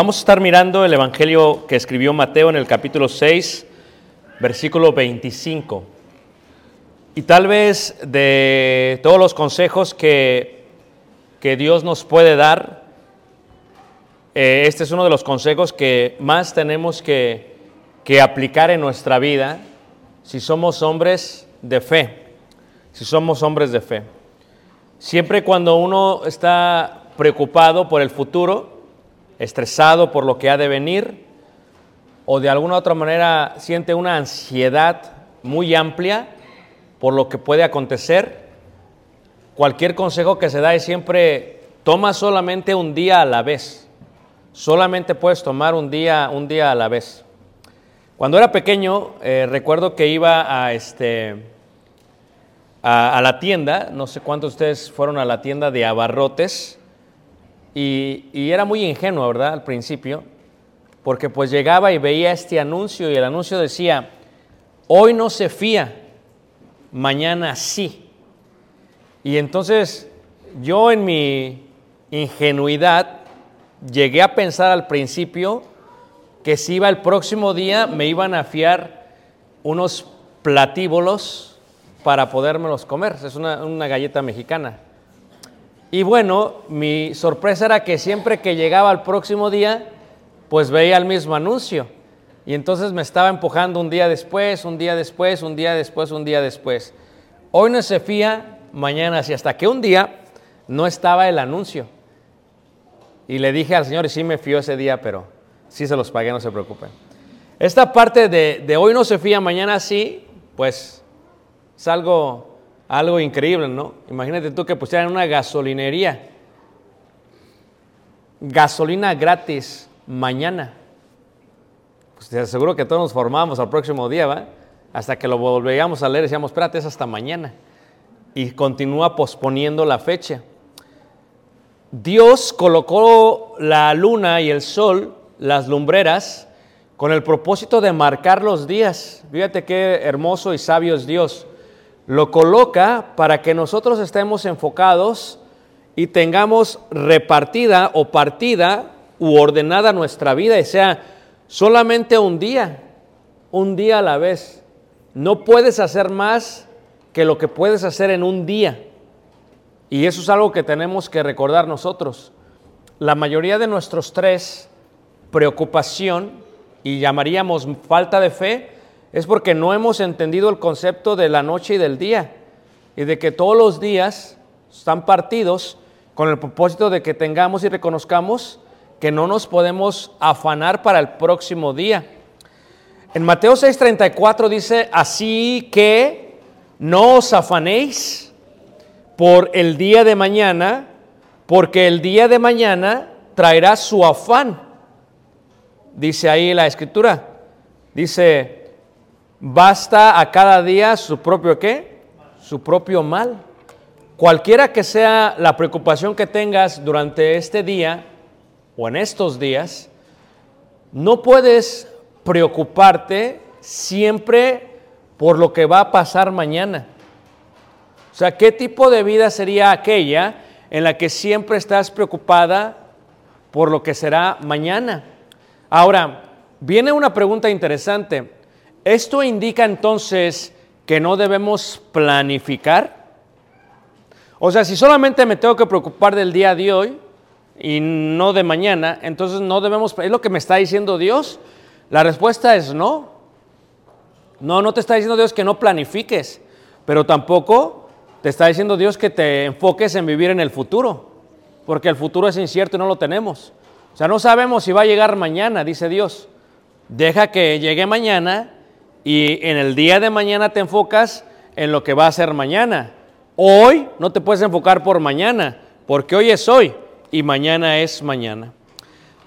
Vamos a estar mirando el Evangelio que escribió Mateo en el capítulo 6, versículo 25. Y tal vez de todos los consejos que, que Dios nos puede dar, eh, este es uno de los consejos que más tenemos que, que aplicar en nuestra vida si somos hombres de fe, si somos hombres de fe. Siempre cuando uno está preocupado por el futuro, estresado por lo que ha de venir, o de alguna otra manera siente una ansiedad muy amplia por lo que puede acontecer, cualquier consejo que se da es siempre toma solamente un día a la vez. Solamente puedes tomar un día, un día a la vez. Cuando era pequeño, eh, recuerdo que iba a, este, a, a la tienda, no sé cuántos de ustedes fueron a la tienda de abarrotes, y, era muy ingenuo, ¿verdad? Al principio, porque pues llegaba y veía este anuncio y el anuncio decía, hoy no se fía, mañana sí. Y entonces yo en mi ingenuidad llegué a pensar al principio que si iba el próximo día me iban a fiar unos platíbolos para podérmelos comer. Es una galleta mexicana. Y bueno, mi sorpresa era que siempre que llegaba al próximo día, pues veía el mismo anuncio. Y entonces me estaba empujando un día después, un día después, un día después, un día después. Hoy no se fía, mañana sí. Hasta que un día no estaba el anuncio. Y le dije al Señor, y sí me fío ese día, pero sí se los pagué, no se preocupen. Esta parte de, hoy no se fía, mañana sí, pues es algo, increíble, ¿no? Imagínate tú que pusieran una gasolinería, gasolina gratis mañana. Pues te aseguro que todos nos formamos al próximo día, ¿va? Hasta que lo volvíamos a leer y decíamos, espérate, es hasta mañana. Y continúa posponiendo la fecha. Dios colocó la luna y el sol, las lumbreras, con el propósito de marcar los días. Fíjate qué hermoso y sabio es Dios. Lo coloca para que nosotros estemos enfocados y tengamos repartida o partida u ordenada nuestra vida y sea solamente un día, un día a la vez. No puedes hacer más que lo que puedes hacer en un día. Y eso es algo que tenemos que recordar nosotros. La mayoría de nuestro estrés, preocupación y llamaríamos falta de fe es porque no hemos entendido el concepto de la noche y del día y de que todos los días están partidos con el propósito de que tengamos y reconozcamos que no nos podemos afanar para el próximo día. En Mateo 6:34 dice, así que no os afanéis por el día de mañana, porque el día de mañana traerá su afán. Dice ahí la escritura. Dice, basta a cada día su propio qué? Su propio mal. Cualquiera que sea la preocupación que tengas durante este día o en estos días, no puedes preocuparte siempre por lo que va a pasar mañana. O sea, ¿qué tipo de vida sería aquella en la que siempre estás preocupada por lo que será mañana? Ahora, viene una pregunta interesante. ¿Esto indica entonces que no debemos planificar? O sea, si solamente me tengo que preocupar del día de hoy y no de mañana, entonces no debemos, es lo que me está diciendo Dios. La respuesta es no. No, no te está diciendo Dios que no planifiques, pero tampoco te está diciendo Dios que te enfoques en vivir en el futuro, porque el futuro es incierto y no lo tenemos. O sea, no sabemos si va a llegar mañana, dice Dios. Deja que llegue mañana y en el día de mañana te enfocas en lo que va a ser mañana. Hoy no te puedes enfocar por mañana, porque hoy es hoy y mañana es mañana.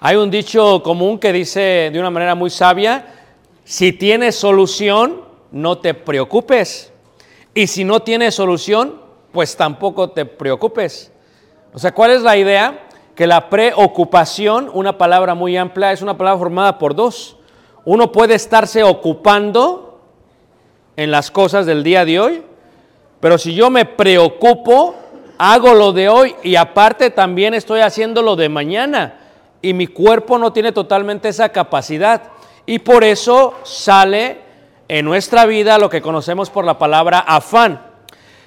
Hay un dicho común que dice de una manera muy sabia, si tienes solución, no te preocupes. Y si no tienes solución, pues tampoco te preocupes. O sea, ¿cuál es la idea? Que la preocupación, una palabra muy amplia, es una palabra formada por dos. Uno puede estarse ocupando en las cosas del día de hoy, pero si yo me preocupo, hago lo de hoy y aparte también estoy haciendo lo de mañana y mi cuerpo no tiene totalmente esa capacidad. Y por eso sale en nuestra vida lo que conocemos por la palabra afán.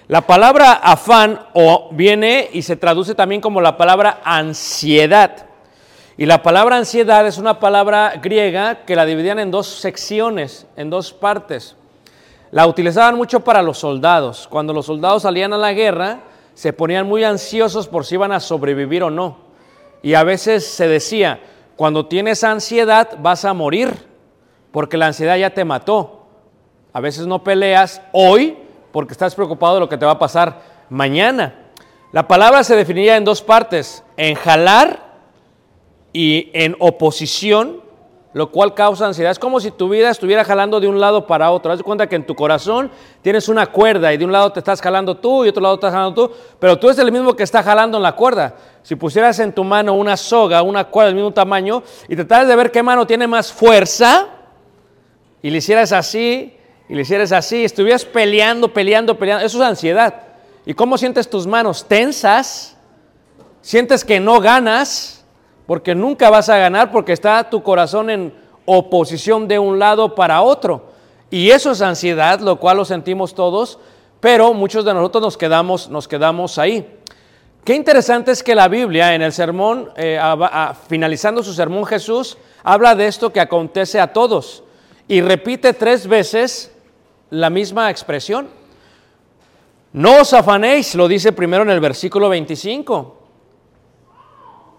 La palabra afán o viene y se traduce también como la palabra ansiedad. Y la palabra ansiedad es una palabra griega que la dividían en dos secciones, en dos partes. La utilizaban mucho para los soldados. Cuando los soldados salían a la guerra, se ponían muy ansiosos por si iban a sobrevivir o no. Y a veces se decía, cuando tienes ansiedad vas a morir, porque la ansiedad ya te mató. A veces no peleas hoy porque estás preocupado de lo que te va a pasar mañana. La palabra se definiría en dos partes, en jalar y en oposición lo cual causa ansiedad. Es como si tu vida estuviera jalando de un lado para otro. Haz de cuenta que en tu corazón tienes una cuerda y de un lado te estás jalando tú y otro lado estás jalando tú, pero tú eres el mismo que está jalando en la cuerda. Si pusieras en tu mano una soga, una cuerda del mismo tamaño y trataras de ver qué mano tiene más fuerza y le hicieras así y le hicieras así, estuvieras peleando, peleando, peleando, eso es ansiedad. ¿Y cómo sientes tus manos? Tensas, sientes que no ganas porque nunca vas a ganar porque está tu corazón en oposición de un lado para otro. Y eso es ansiedad, lo cual lo sentimos todos, pero muchos de nosotros nos quedamos, nos quedamos ahí. Qué interesante es que la Biblia, en el sermón, eh, finalizando su sermón, Jesús habla de esto que acontece a todos y repite tres veces la misma expresión. No os afanéis, lo dice primero en el versículo 25.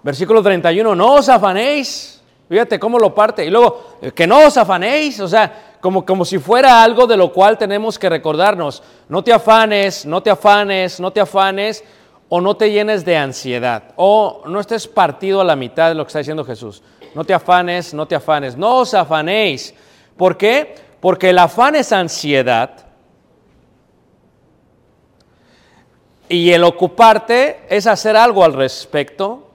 Versículo 31, no os afanéis. Fíjate cómo lo parte. Y luego, eh, que no os afanéis. O sea, como, como si fuera algo de lo cual tenemos que recordarnos. No te afanes, no te afanes, no te afanes. O no te llenes de ansiedad. O no estés partido a la mitad de lo que está diciendo Jesús. No te afanes, no te afanes. No os afanéis. ¿Por qué? Porque el afán es ansiedad. Y el ocuparte es hacer algo al respecto.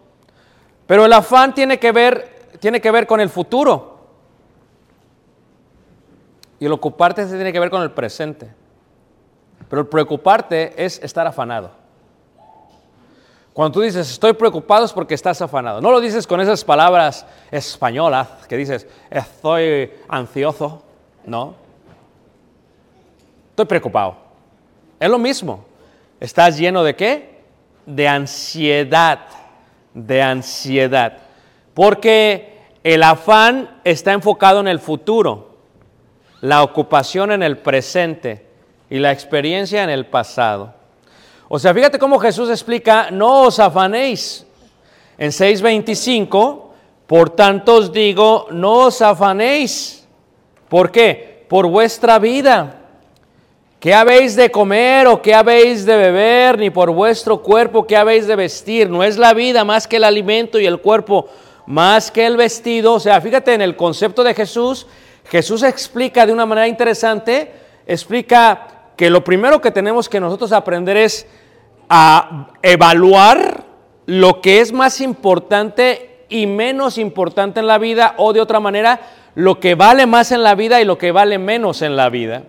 Pero el afán tiene que ver, tiene que ver con el futuro. Y el ocuparte se tiene que ver con el presente. Pero el preocuparte es estar afanado. Cuando tú dices estoy preocupado es porque estás afanado. No lo dices con esas palabras españolas que dices estoy ansioso. No. Estoy preocupado. Es lo mismo. ¿Estás lleno de qué? De ansiedad de ansiedad, porque el afán está enfocado en el futuro, la ocupación en el presente y la experiencia en el pasado. O sea, fíjate cómo Jesús explica, no os afanéis. En 6.25, por tanto os digo, no os afanéis. ¿Por qué? Por vuestra vida. ¿Qué habéis de comer o qué habéis de beber? Ni por vuestro cuerpo, ¿qué habéis de vestir? No es la vida más que el alimento y el cuerpo más que el vestido. O sea, fíjate en el concepto de Jesús. Jesús explica de una manera interesante, explica que lo primero que tenemos que nosotros aprender es a evaluar lo que es más importante y menos importante en la vida o de otra manera, lo que vale más en la vida y lo que vale menos en la vida.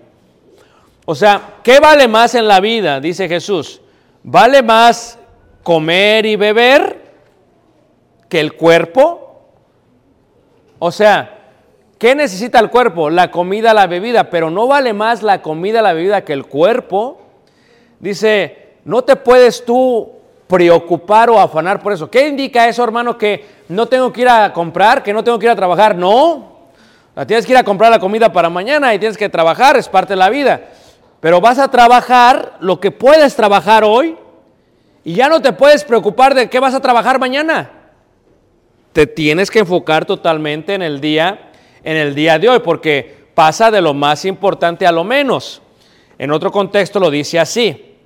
O sea, ¿qué vale más en la vida? Dice Jesús. ¿Vale más comer y beber que el cuerpo? O sea, ¿qué necesita el cuerpo? La comida, la bebida, pero no vale más la comida, la bebida que el cuerpo. Dice, no te puedes tú preocupar o afanar por eso. ¿Qué indica eso, hermano? Que no tengo que ir a comprar, que no tengo que ir a trabajar. No, la tienes que ir a comprar la comida para mañana y tienes que trabajar, es parte de la vida. Pero vas a trabajar lo que puedes trabajar hoy y ya no te puedes preocupar de qué vas a trabajar mañana. Te tienes que enfocar totalmente en el día, en el día de hoy, porque pasa de lo más importante a lo menos. En otro contexto lo dice así.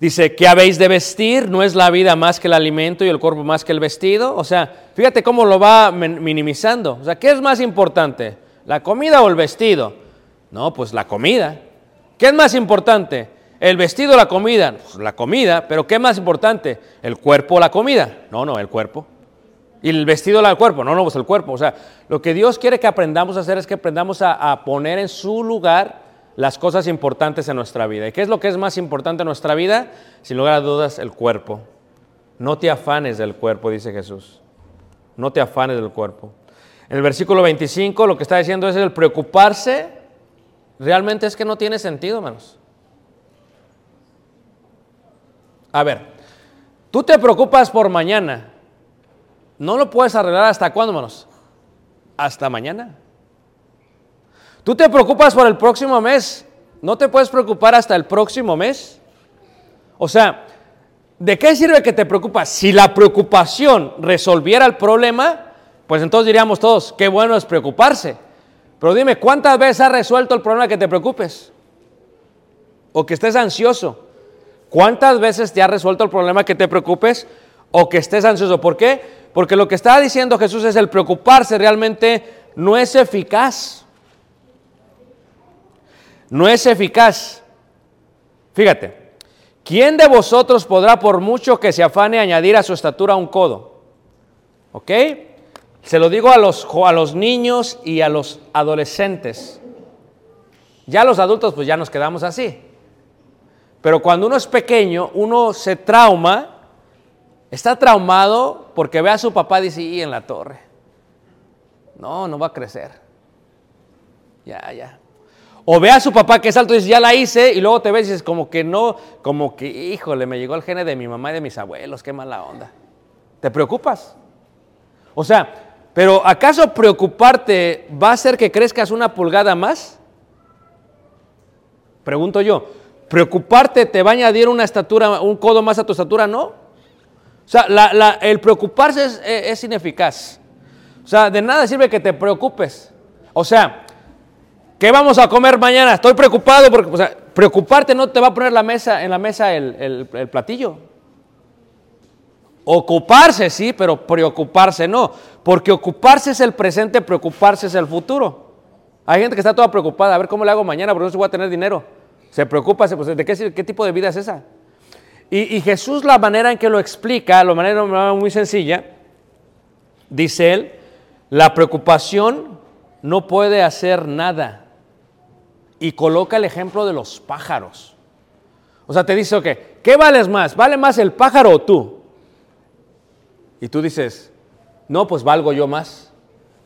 Dice, ¿qué habéis de vestir? ¿No es la vida más que el alimento y el cuerpo más que el vestido? O sea, fíjate cómo lo va minimizando. O sea, ¿qué es más importante? ¿La comida o el vestido? No, pues la comida. ¿Qué es más importante? ¿El vestido o la comida? Pues la comida, pero ¿qué es más importante? ¿El cuerpo o la comida? No, no, el cuerpo. ¿Y el vestido o el cuerpo? No, no, pues el cuerpo. O sea, lo que Dios quiere que aprendamos a hacer es que aprendamos a, a poner en su lugar las cosas importantes en nuestra vida. ¿Y qué es lo que es más importante en nuestra vida? Sin lugar a dudas, el cuerpo. No te afanes del cuerpo, dice Jesús. No te afanes del cuerpo. En el versículo 25 lo que está diciendo es el preocuparse, realmente es que no tiene sentido, hermanos. A ver, tú te preocupas por mañana. No lo puedes arreglar hasta cuándo, hermanos? Hasta mañana. Tú te preocupas por el próximo mes. No te puedes preocupar hasta el próximo mes. O sea, ¿de qué sirve que te preocupas? Si la preocupación resolviera el problema, pues entonces diríamos todos, qué bueno es preocuparse. Pero dime, ¿cuántas veces has resuelto el problema que te preocupes? O que estés ansioso. ¿Cuántas veces te ha resuelto el problema que te preocupes o que estés ansioso? ¿Por qué? Porque lo que está diciendo Jesús es el preocuparse realmente no es eficaz no es eficaz. Fíjate, ¿quién de vosotros podrá por mucho que se afane añadir a su estatura un codo? ¿Ok? Se lo digo a los, a los niños y a los adolescentes. Ya los adultos pues ya nos quedamos así. Pero cuando uno es pequeño, uno se trauma, está traumado porque ve a su papá y dice, y en la torre. No, no va a crecer. Ya, ya. O ve a su papá que es alto y dice, ya la hice, y luego te ves y dices, como que no, como que, híjole, me llegó el gene de mi mamá y de mis abuelos, qué mala onda. ¿Te preocupas? O sea, pero ¿acaso preocuparte va a hacer que crezcas una pulgada más? Pregunto yo, ¿preocuparte te va a añadir una estatura, un codo más a tu estatura? No. O sea, el preocuparse es, es ineficaz. O sea, de nada sirve que te preocupes. O sea, ¿Qué vamos a comer mañana? Estoy preocupado porque, o sea, preocuparte no te va a poner la mesa, en la mesa el platillo. Ocuparse, sí, pero preocuparse no. Porque ocuparse es el presente, preocuparse es el futuro. Hay gente que está toda preocupada, a ver cómo le hago mañana, porque no se voy a tener dinero. Se preocupa, pues, ¿de qué, tipo de vida es esa? Y, y, Jesús, la manera en que lo explica, la manera muy sencilla, dice él, la preocupación no puede hacer nada y coloca el ejemplo de los pájaros. O sea, te dice, ok, ¿qué vales más? ¿Vale más el pájaro o tú? Y tú dices, no, pues valgo yo más.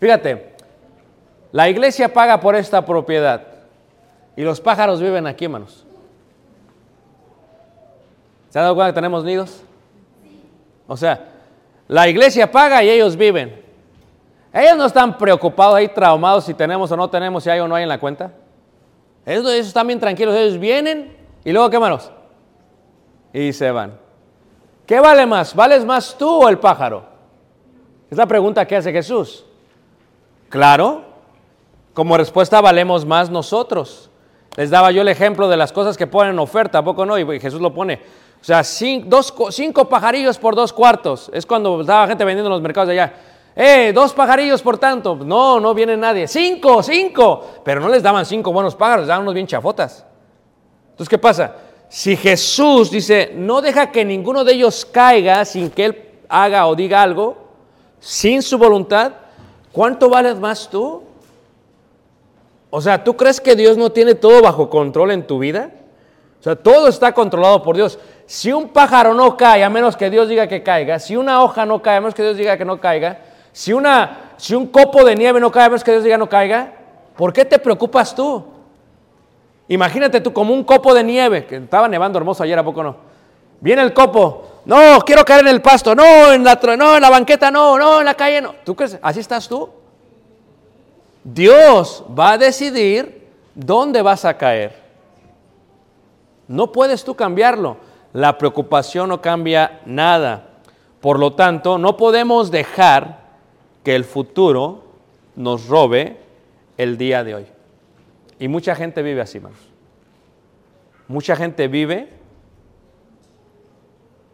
Fíjate, la iglesia paga por esta propiedad y los pájaros viven aquí, hermanos. ¿Se ha dado cuenta que tenemos nidos? O sea, la iglesia paga y ellos viven. Ellos no están preocupados ahí, traumados si tenemos o no tenemos, si hay o no hay en la cuenta. Ellos, están bien tranquilos, ellos vienen y luego, ¿qué manos? y se van. ¿Qué vale más? ¿Vales más tú o el pájaro? Es la pregunta que hace Jesús. Claro, como respuesta valemos más nosotros. Les daba yo el ejemplo de las cosas que ponen en oferta, ¿a poco no? Y Jesús lo pone. O sea, cin- dos co- cinco pajarillos por dos cuartos. Es cuando estaba gente vendiendo en los mercados de allá. ¡Eh, dos pajarillos por tanto! No, no viene nadie. ¡Cinco, cinco! Pero no les daban cinco buenos pájaros, les daban unos bien chafotas. Entonces, ¿qué pasa? Si Jesús dice, no deja que ninguno de ellos caiga sin que Él haga o diga algo, sin su voluntad, ¿cuánto vales más tú? O sea, ¿tú crees que Dios no tiene todo bajo control en tu vida? O sea, todo está controlado por Dios. Si un pájaro no cae, a menos que Dios diga que caiga, si una hoja no cae, a menos que Dios diga que no caiga, si, una, si un copo de nieve no cae, a menos que Dios diga no caiga, ¿por qué te preocupas tú? Imagínate tú como un copo de nieve, que estaba nevando hermoso ayer, ¿a poco no? Viene el copo, no, quiero caer en el pasto, no, en la, no, en la banqueta, no, no, en la calle, no. ¿Tú crees? ¿Así estás tú? Dios va a decidir dónde vas a caer. No puedes tú cambiarlo. La preocupación no cambia nada. Por lo tanto, no podemos dejar que el futuro nos robe el día de hoy. Y mucha gente vive así, hermanos. Mucha gente vive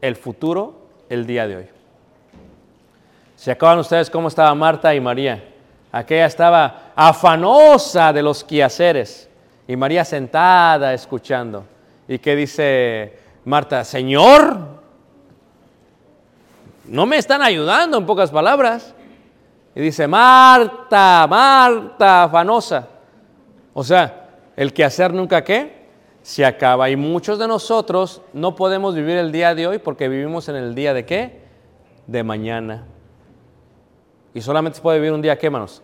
el futuro el día de hoy. ¿Se acaban ustedes cómo estaba Marta y María? Aquella estaba afanosa de los quehaceres y María sentada escuchando. ¿Y qué dice Marta? Señor, no me están ayudando en pocas palabras. Y dice, Marta, Marta, afanosa. O sea, el quehacer nunca qué? Se acaba. Y muchos de nosotros no podemos vivir el día de hoy porque vivimos en el día de qué? De mañana. Y solamente se puede vivir un día, ¿qué, hermanos?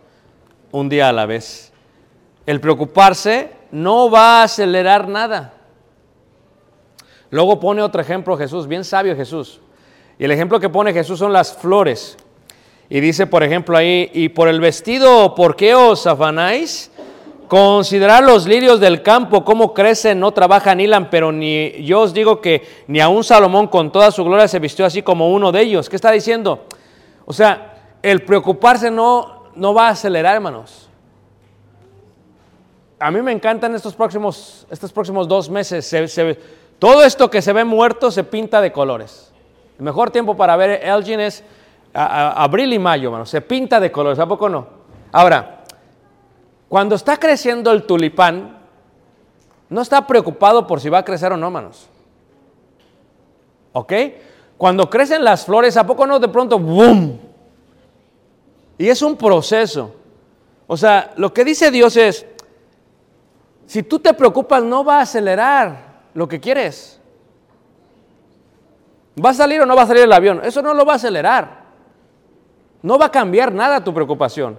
Un día a la vez. El preocuparse no va a acelerar nada. Luego pone otro ejemplo Jesús, bien sabio Jesús. Y el ejemplo que pone Jesús son las flores. Y dice, por ejemplo, ahí, y por el vestido, ¿por qué os afanáis? Considerad los lirios del campo, cómo crecen, no trabajan, hilan, pero ni yo os digo que ni aun Salomón con toda su gloria se vistió así como uno de ellos. ¿Qué está diciendo? O sea, el preocuparse no, no va a acelerar, hermanos. A mí me encantan estos próximos, estos próximos dos meses. Se- se- todo esto que se ve muerto se pinta de colores. El mejor tiempo para ver Elgin es abril y mayo, hermano. Se pinta de colores, ¿a poco no? Ahora, cuando está creciendo el tulipán, no está preocupado por si va a crecer o no, hermanos. ¿Ok? Cuando crecen las flores, ¿a poco no de pronto, boom? Y es un proceso. O sea, lo que dice Dios es, si tú te preocupas, no va a acelerar lo que quieres. ¿Va a salir o no va a salir el avión? Eso no lo va a acelerar. No va a cambiar nada tu preocupación.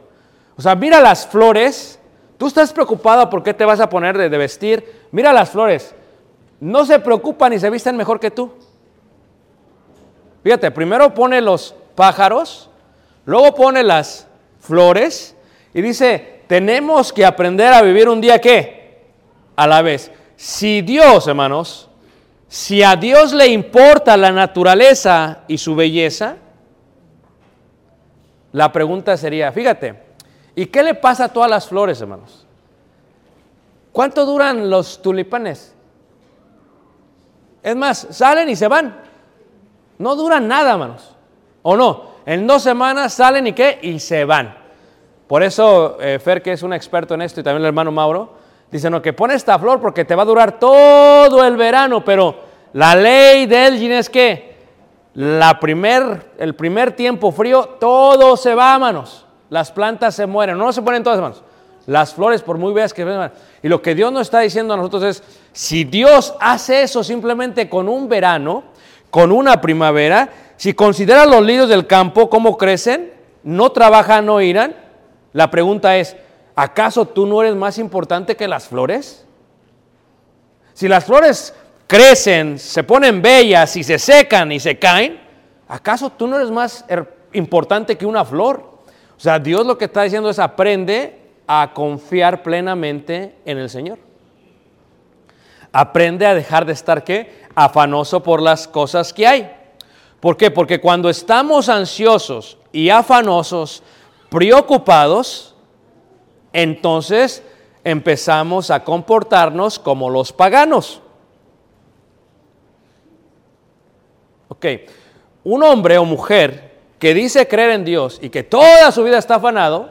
O sea, mira las flores. Tú estás preocupado por qué te vas a poner de, de vestir. Mira las flores. No se preocupan y se visten mejor que tú. Fíjate, primero pone los pájaros, luego pone las flores y dice, tenemos que aprender a vivir un día qué? A la vez. Si Dios, hermanos, si a Dios le importa la naturaleza y su belleza, la pregunta sería, fíjate, ¿y qué le pasa a todas las flores, hermanos? ¿Cuánto duran los tulipanes? Es más, salen y se van. No duran nada, hermanos. ¿O no? En dos semanas salen y qué? Y se van. Por eso, eh, Fer, que es un experto en esto, y también el hermano Mauro, dice, no, que pone esta flor porque te va a durar todo el verano, pero la ley de Elgin es que la primer, el primer tiempo frío, todo se va, hermanos. Las plantas se mueren, no se ponen todas, hermanos. Las flores, por muy bellas que vean. Y lo que Dios nos está diciendo a nosotros es, si Dios hace eso simplemente con un verano, con una primavera, si considera los lirios del campo, cómo crecen, no trabajan, no irán, la pregunta es, ¿acaso tú no eres más importante que las flores? Si las flores crecen, se ponen bellas y se secan y se caen, ¿acaso tú no eres más importante que una flor? O sea, Dios lo que está diciendo es aprende a confiar plenamente en el Señor. Aprende a dejar de estar qué? Afanoso por las cosas que hay. ¿Por qué? Porque cuando estamos ansiosos y afanosos, preocupados, entonces empezamos a comportarnos como los paganos. Ok, un hombre o mujer que dice creer en Dios y que toda su vida está afanado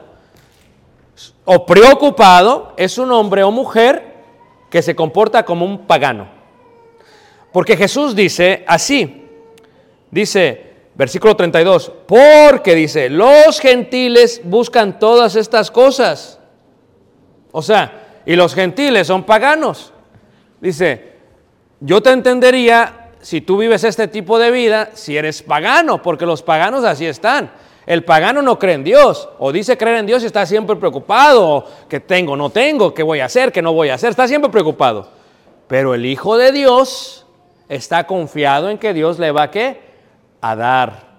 o preocupado es un hombre o mujer que se comporta como un pagano. Porque Jesús dice así, dice versículo 32, porque dice, los gentiles buscan todas estas cosas. O sea, y los gentiles son paganos. Dice, yo te entendería si tú vives este tipo de vida, si eres pagano, porque los paganos así están. El pagano no cree en Dios, o dice creer en Dios y está siempre preocupado, que tengo, no tengo, qué voy a hacer, qué no voy a hacer, está siempre preocupado. Pero el Hijo de Dios está confiado en que Dios le va a qué? A dar.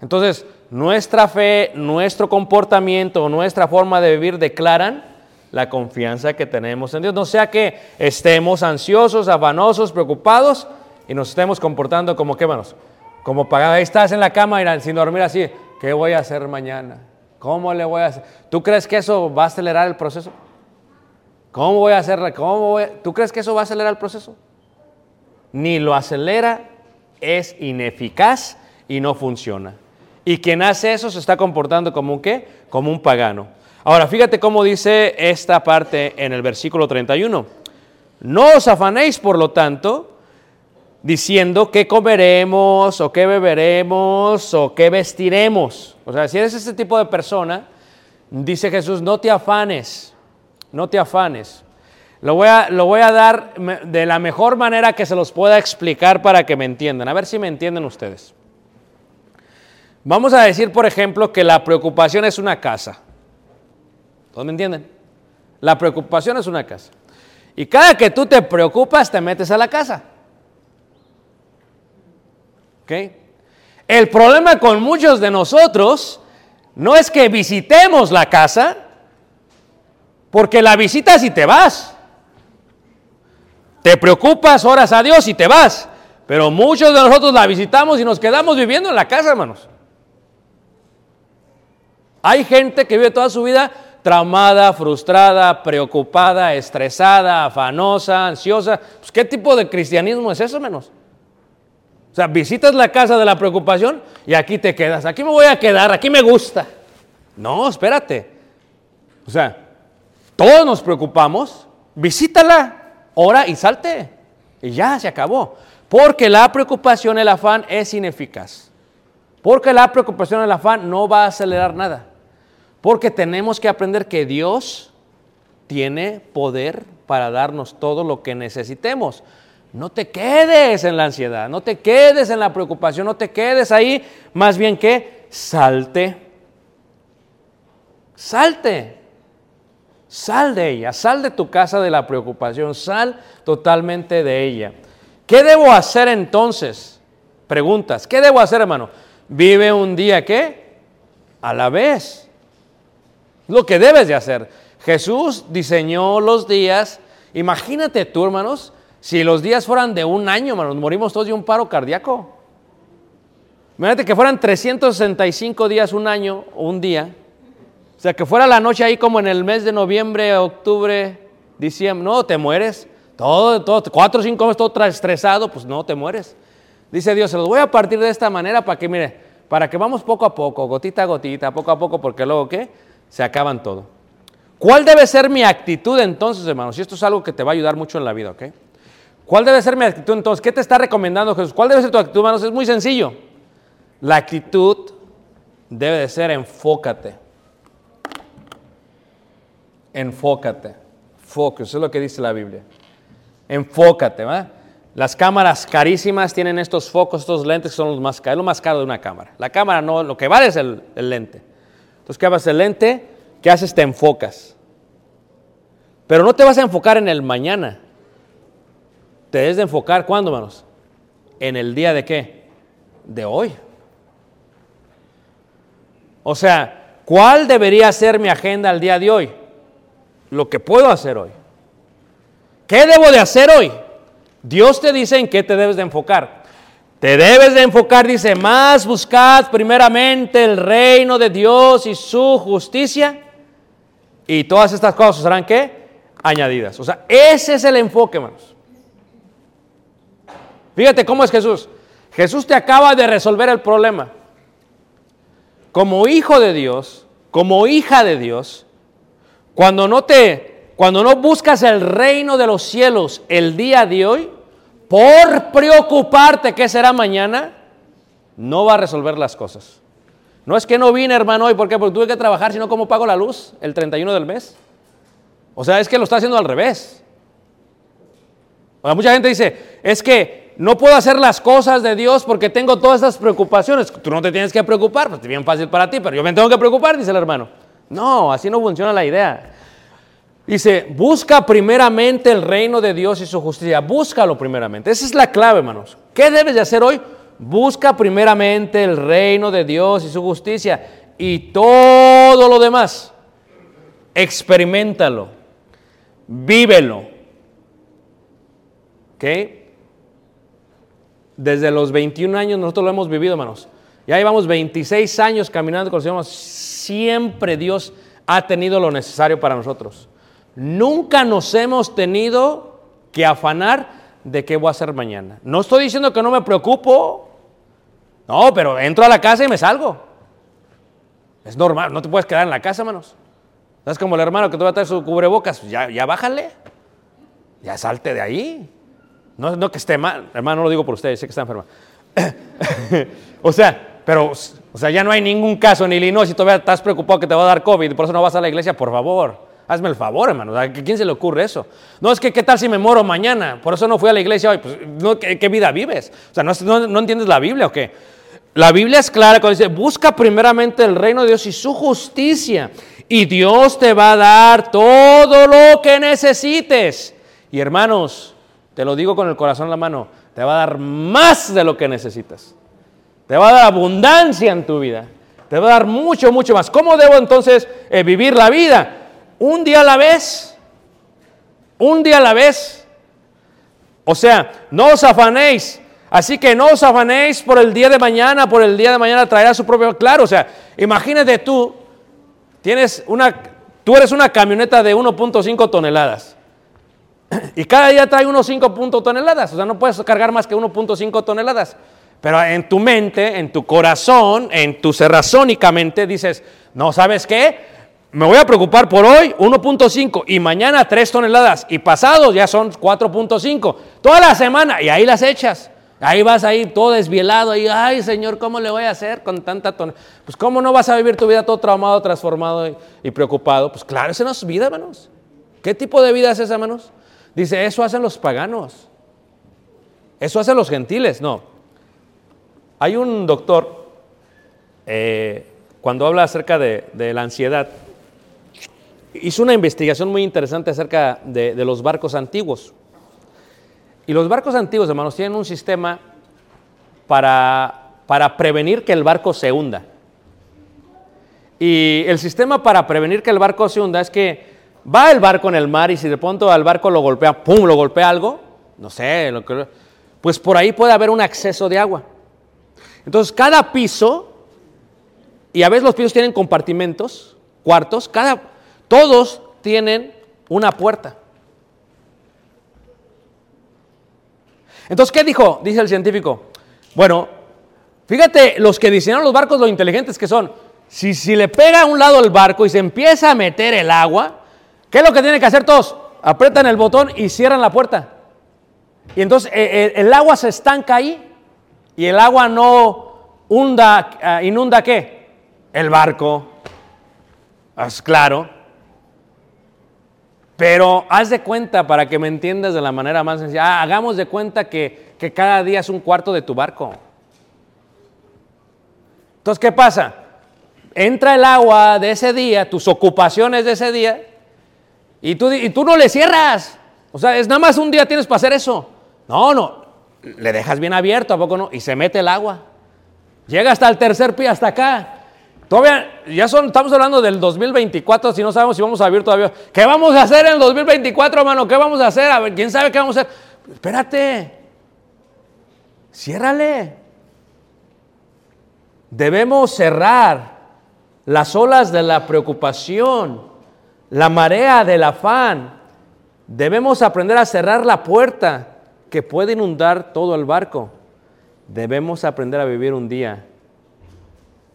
Entonces, nuestra fe, nuestro comportamiento, nuestra forma de vivir declaran la confianza que tenemos en Dios. No sea que estemos ansiosos, afanosos, preocupados y nos estemos comportando como qué manos, como pagados. Ahí estás en la cama y sin dormir así, ¿qué voy a hacer mañana? ¿Cómo le voy a hacer? ¿Tú crees que eso va a acelerar el proceso? ¿Cómo voy a hacer? ¿Cómo ¿Tú crees que eso va a acelerar el proceso? Ni lo acelera, es ineficaz y no funciona. Y quien hace eso se está comportando como un qué? Como un pagano. Ahora, fíjate cómo dice esta parte en el versículo 31. No os afanéis, por lo tanto, diciendo qué comeremos o qué beberemos o qué vestiremos. O sea, si eres ese tipo de persona, dice Jesús, no te afanes, no te afanes. Lo voy, a, lo voy a dar de la mejor manera que se los pueda explicar para que me entiendan. A ver si me entienden ustedes. Vamos a decir, por ejemplo, que la preocupación es una casa. ¿Todos me entienden? La preocupación es una casa. Y cada que tú te preocupas, te metes a la casa. ¿Ok? El problema con muchos de nosotros no es que visitemos la casa, porque la visitas y te vas. Te preocupas, oras a Dios y te vas. Pero muchos de nosotros la visitamos y nos quedamos viviendo en la casa, hermanos. Hay gente que vive toda su vida traumada, frustrada, preocupada, estresada, afanosa, ansiosa. Pues, ¿Qué tipo de cristianismo es eso, menos? O sea, visitas la casa de la preocupación y aquí te quedas. Aquí me voy a quedar, aquí me gusta. No, espérate. O sea, todos nos preocupamos, visítala, ora y salte. Y ya se acabó. Porque la preocupación, el afán es ineficaz. Porque la preocupación, el afán no va a acelerar nada. Porque tenemos que aprender que Dios tiene poder para darnos todo lo que necesitemos. No te quedes en la ansiedad, no te quedes en la preocupación, no te quedes ahí. Más bien que salte. Salte. Sal de ella, sal de tu casa de la preocupación, sal totalmente de ella. ¿Qué debo hacer entonces? Preguntas, ¿qué debo hacer, hermano? Vive un día, ¿qué? A la vez. Lo que debes de hacer. Jesús diseñó los días. Imagínate tú, hermanos, si los días fueran de un año, hermanos, morimos todos de un paro cardíaco. Imagínate que fueran 365 días un año o un día. O sea, que fuera la noche ahí como en el mes de noviembre, octubre, diciembre. No, te mueres. Todo, todo, cuatro o cinco meses todo estresado, pues no, te mueres. Dice Dios, se los voy a partir de esta manera para que, mire, para que vamos poco a poco, gotita a gotita, poco a poco, porque luego, ¿qué? Se acaban todo. ¿Cuál debe ser mi actitud entonces, hermanos? Y esto es algo que te va a ayudar mucho en la vida, ¿ok? ¿Cuál debe ser mi actitud entonces? ¿Qué te está recomendando Jesús? ¿Cuál debe ser tu actitud, hermanos? Es muy sencillo. La actitud debe de ser enfócate. Enfócate. Focus, eso es lo que dice la Biblia. Enfócate, ¿va? Las cámaras carísimas tienen estos focos, estos lentes que son los más caros, lo más caro de una cámara. La cámara no, lo que vale es el lente. Entonces, ¿qué haces el lente? ¿Qué haces? Te enfocas. Pero no te vas a enfocar en el mañana. Te debes de enfocar, ¿cuándo, hermanos? En el día de qué? De hoy. O sea, ¿cuál debería ser mi agenda al día de hoy? Lo que puedo hacer hoy. ¿Qué debo de hacer hoy? Dios te dice en qué te debes de enfocar. Te debes de enfocar, dice, más buscad primeramente el reino de Dios y su justicia. Y todas estas cosas serán qué? Añadidas. O sea, ese es el enfoque, hermanos. Fíjate cómo es Jesús. Jesús te acaba de resolver el problema. Como hijo de Dios, como hija de Dios, cuando no te, cuando no buscas el reino de los cielos el día de hoy, por preocuparte qué será mañana, no va a resolver las cosas. No es que no vine, hermano, hoy, ¿por? Porque tuve que trabajar, sino cómo pago la luz el 31 del mes. O sea, es que lo está haciendo al revés. O sea, mucha gente dice, es que no puedo hacer las cosas de Dios porque tengo todas estas preocupaciones. Tú no te tienes que preocupar, pues es bien fácil para ti, pero yo me tengo que preocupar, dice el hermano. No, así no funciona la idea. Dice, busca primeramente el reino de Dios y su justicia. Búscalo primeramente. Esa es la clave, hermanos. ¿Qué debes de hacer hoy? Busca primeramente el reino de Dios y su justicia. Y todo lo demás, experimentalo. Vívelo. ¿Ok? Desde los 21 años nosotros lo hemos vivido, hermanos. Ya llevamos 26 años caminando con el Señor. Siempre Dios ha tenido lo necesario para nosotros. Nunca nos hemos tenido que afanar de qué voy a hacer mañana. No estoy diciendo que no me preocupo. No, pero entro a la casa y me salgo. Es normal, no te puedes quedar en la casa, hermanos. Es como el hermano que te va a traer su cubrebocas. Ya, ya bájale. Ya salte de ahí. No, no que esté mal. Hermano, no lo digo por ustedes, sé que está enferma. o sea, pero, o sea, ya no hay ningún caso en Illinois y todavía estás preocupado que te va a dar COVID por eso no vas a la iglesia, por favor. Hazme el favor, hermano. ¿A quién se le ocurre eso? No, es que qué tal si me muero mañana. Por eso no fui a la iglesia hoy. Pues, no, ¿qué, vida vives? O sea, ¿no, no, no entiendes la Biblia o qué? La Biblia es clara cuando dice, busca primeramente el reino de Dios y su justicia. Y Dios te va a dar todo lo que necesites. Y hermanos, te lo digo con el corazón en la mano, te va a dar más de lo que necesitas. Te va a dar abundancia en tu vida. Te va a dar mucho, mucho más. ¿Cómo debo entonces eh, vivir la vida? Un día a la vez. Un día a la vez. O sea, no os afanéis. Así que no os afanéis por el día de mañana, por el día de mañana traerá su propio. Claro, o sea, imagínate tú, tienes una, tú eres una camioneta de 1.5 toneladas. Y cada día trae unos 5 toneladas. O sea, no puedes cargar más que 1.5 toneladas. Pero en tu mente, en tu corazón, en tu serrazónicamente dices, no, ¿sabes qué? Me voy a preocupar por hoy 1.5 y mañana 3 toneladas y pasados ya son 4.5. Toda la semana y ahí las echas. Ahí vas ahí todo desvielado y ay Señor, ¿cómo le voy a hacer con tanta tonelada? Pues ¿cómo no vas a vivir tu vida todo traumado, transformado y, preocupado? Pues claro, esa no es vida, hermanos. ¿Qué tipo de vida es esa, hermanos? Dice, eso hacen los paganos. Eso hacen los gentiles. No. Hay un doctor, eh, cuando habla acerca de, la ansiedad, hizo una investigación muy interesante acerca de, los barcos antiguos. Y los barcos antiguos, hermanos, tienen un sistema para, para prevenir que el barco se hunda. Y el sistema para prevenir que el barco se hunda es que va el barco en el mar y si de pronto al barco lo golpea, ¡pum!, lo golpea algo, no sé, lo que, pues por ahí puede haber un acceso de agua. Entonces, cada piso, y a veces los pisos tienen compartimentos, cuartos, cada, todos tienen una puerta. Entonces, ¿qué dijo? Dice el científico. Bueno, fíjate, los que diseñaron los barcos, lo inteligentes que son. Si, si le pega a un lado el barco y se empieza a meter el agua, ¿qué es lo que tienen que hacer todos? Apretan el botón y cierran la puerta. Y entonces el, el agua se estanca ahí y el agua no hunda, uh, inunda qué? El barco. Es claro. Pero haz de cuenta, para que me entiendas de la manera más sencilla, ah, hagamos de cuenta que, que cada día es un cuarto de tu barco. Entonces, ¿qué pasa? Entra el agua de ese día, tus ocupaciones de ese día, y tú, y tú no le cierras. O sea, es nada más un día tienes para hacer eso. No, no, le dejas bien abierto, ¿a poco no? Y se mete el agua. Llega hasta el tercer pie, hasta acá. Todavía, ya estamos hablando del 2024, si no sabemos si vamos a vivir todavía. ¿Qué vamos a hacer en el 2024, hermano? ¿Qué vamos a hacer? A ver, ¿quién sabe qué vamos a hacer? Espérate. Ciérrale. Debemos cerrar las olas de la preocupación, la marea del afán. Debemos aprender a cerrar la puerta que puede inundar todo el barco. Debemos aprender a vivir un día,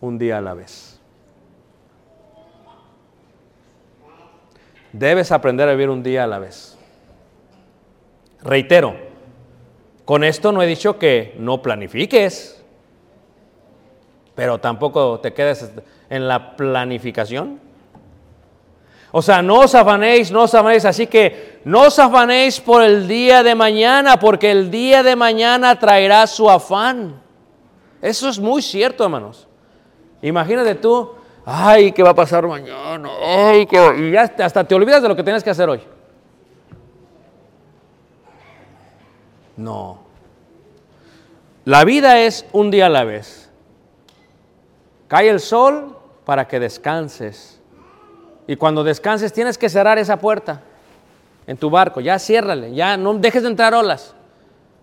un día a la vez. Debes aprender a vivir un día a la vez. Reitero, con esto no he dicho que no planifiques, pero tampoco te quedes en la planificación. O sea, no os afanéis, no os afanéis, así que no os afanéis por el día de mañana, porque el día de mañana traerá su afán. Eso es muy cierto, hermanos. Imagínate tú, ay, ¿qué va a pasar mañana? Ay, ¿qué va-?" Y ya hasta- te olvidas de lo que tienes que hacer hoy. No. La vida es un día a la vez. Cae el sol para que descanses. Y cuando descanses tienes que cerrar esa puerta en tu barco. Ya ciérrale, ya no dejes de entrar olas.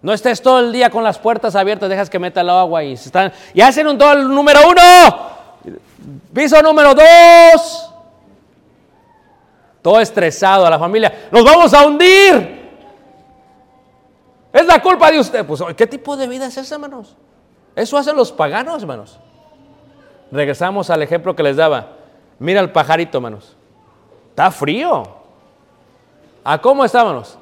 No estés todo el día con las puertas abiertas, dejas que meta el agua y se están. Ya un todo el número uno, piso número dos. Todo estresado a la familia. Nos vamos a hundir. Es la culpa de usted. Pues, ¿qué tipo de vida es esa, hermanos? Eso hacen los paganos, hermanos. Regresamos al ejemplo que les daba. Mira el pajarito, hermanos. Está frío. ¿A cómo está, hermanos?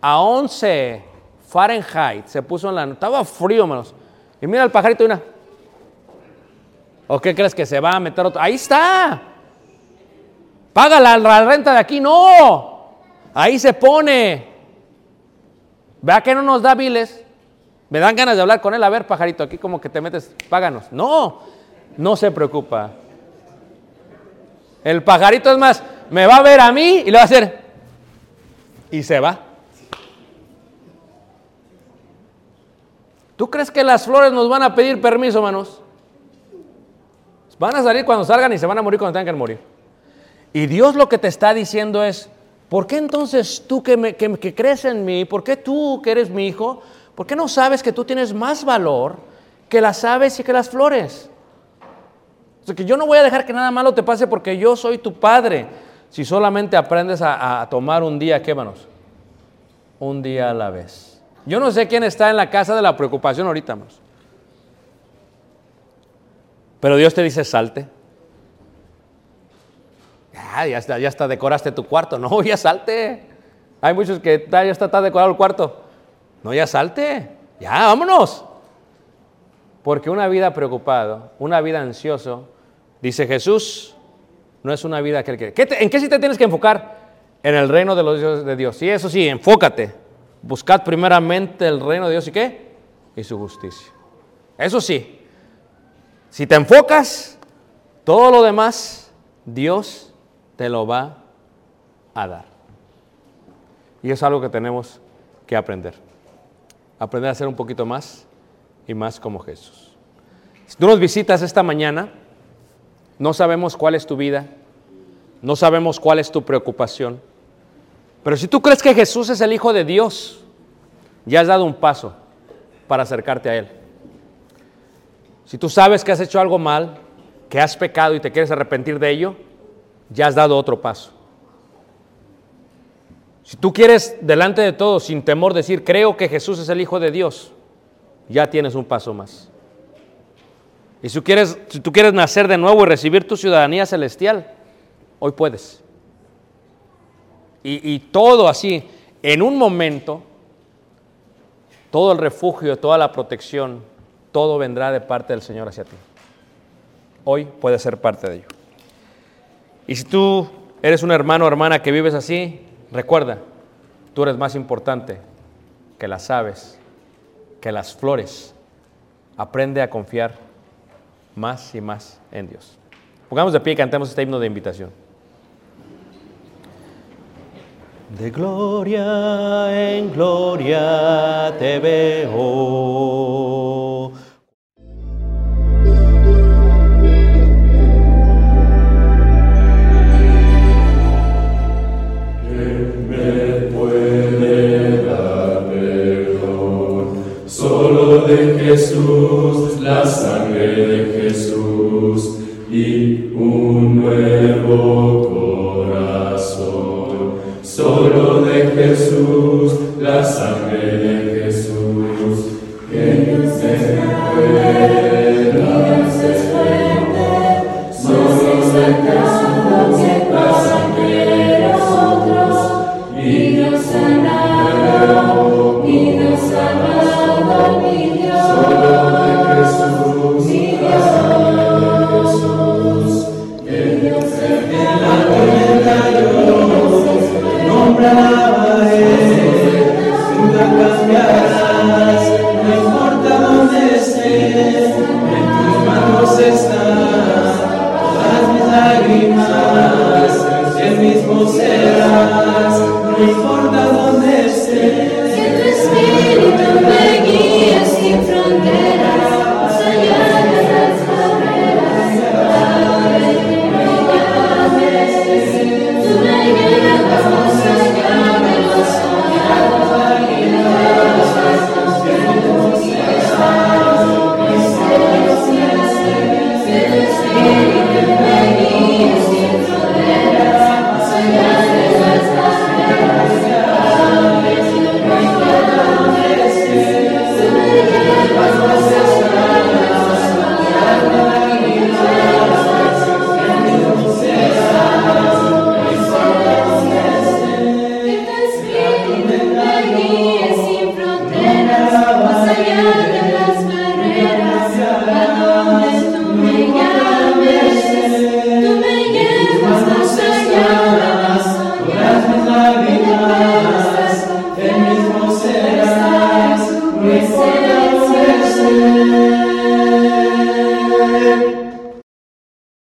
A 11 Fahrenheit se puso en la... Estaba frío, hermanos. Y mira el pajarito, una. ¿O qué crees que se va a meter otro? Ahí está. Paga la, la renta de aquí. No. Ahí se pone. Vea que no nos da biles. Me dan ganas de hablar con él. A ver, pajarito, aquí como que te metes, páganos. No, no se preocupa. El pajarito es más, me va a ver a mí y le va a hacer. Y se va. ¿Tú crees que las flores nos van a pedir permiso, hermanos? Van a salir cuando salgan y se van a morir cuando tengan que morir. Y Dios lo que te está diciendo es, ¿por qué entonces tú que, crees en mí, por qué tú que eres mi hijo, por qué no sabes que tú tienes más valor que las aves y que las flores? O sea, que yo no voy a dejar que nada malo te pase porque yo soy tu padre. Si solamente aprendes a, a tomar un día, ¿qué manos? Un día a la vez. Yo no sé quién está en la casa de la preocupación ahorita, hermanos. Pero Dios te dice, salte. Ya, ya, está, ya está, decoraste tu cuarto. No, ya salte. Hay muchos que ya está, está decorado el cuarto. No, ya salte. Ya, vámonos. Porque una vida preocupado, una vida ansioso, dice Jesús, no es una vida que él quiere. ¿Qué te- ¿En qué sí te tienes que enfocar? En el reino de los dioses de Dios. Sí, eso sí, enfócate. Buscad primeramente el reino de Dios y qué? Y su justicia. Eso sí, si te enfocas, todo lo demás, Dios te lo va a dar. Y es algo que tenemos que aprender. Aprender a ser un poquito más y más como Jesús. Si tú nos visitas esta mañana, no sabemos cuál es tu vida, no sabemos cuál es tu preocupación, pero si tú crees que Jesús es el Hijo de Dios, ya has dado un paso para acercarte a Él. Si tú sabes que has hecho algo mal, que has pecado y te quieres arrepentir de ello, ya has dado otro paso. Si tú quieres delante de todos, sin temor, decir, creo que Jesús es el Hijo de Dios, ya tienes un paso más. Y si tú quieres, si tú quieres nacer de nuevo y recibir tu ciudadanía celestial, hoy puedes. Y, y todo así, en un momento, todo el refugio, toda la protección, todo vendrá de parte del Señor hacia ti. Hoy puedes ser parte de ello. Y si tú eres un hermano o hermana que vives así, recuerda, tú eres más importante que las aves, que las flores. Aprende a confiar más y más en Dios. Pongamos de pie y cantemos este himno de invitación. De gloria en gloria te veo.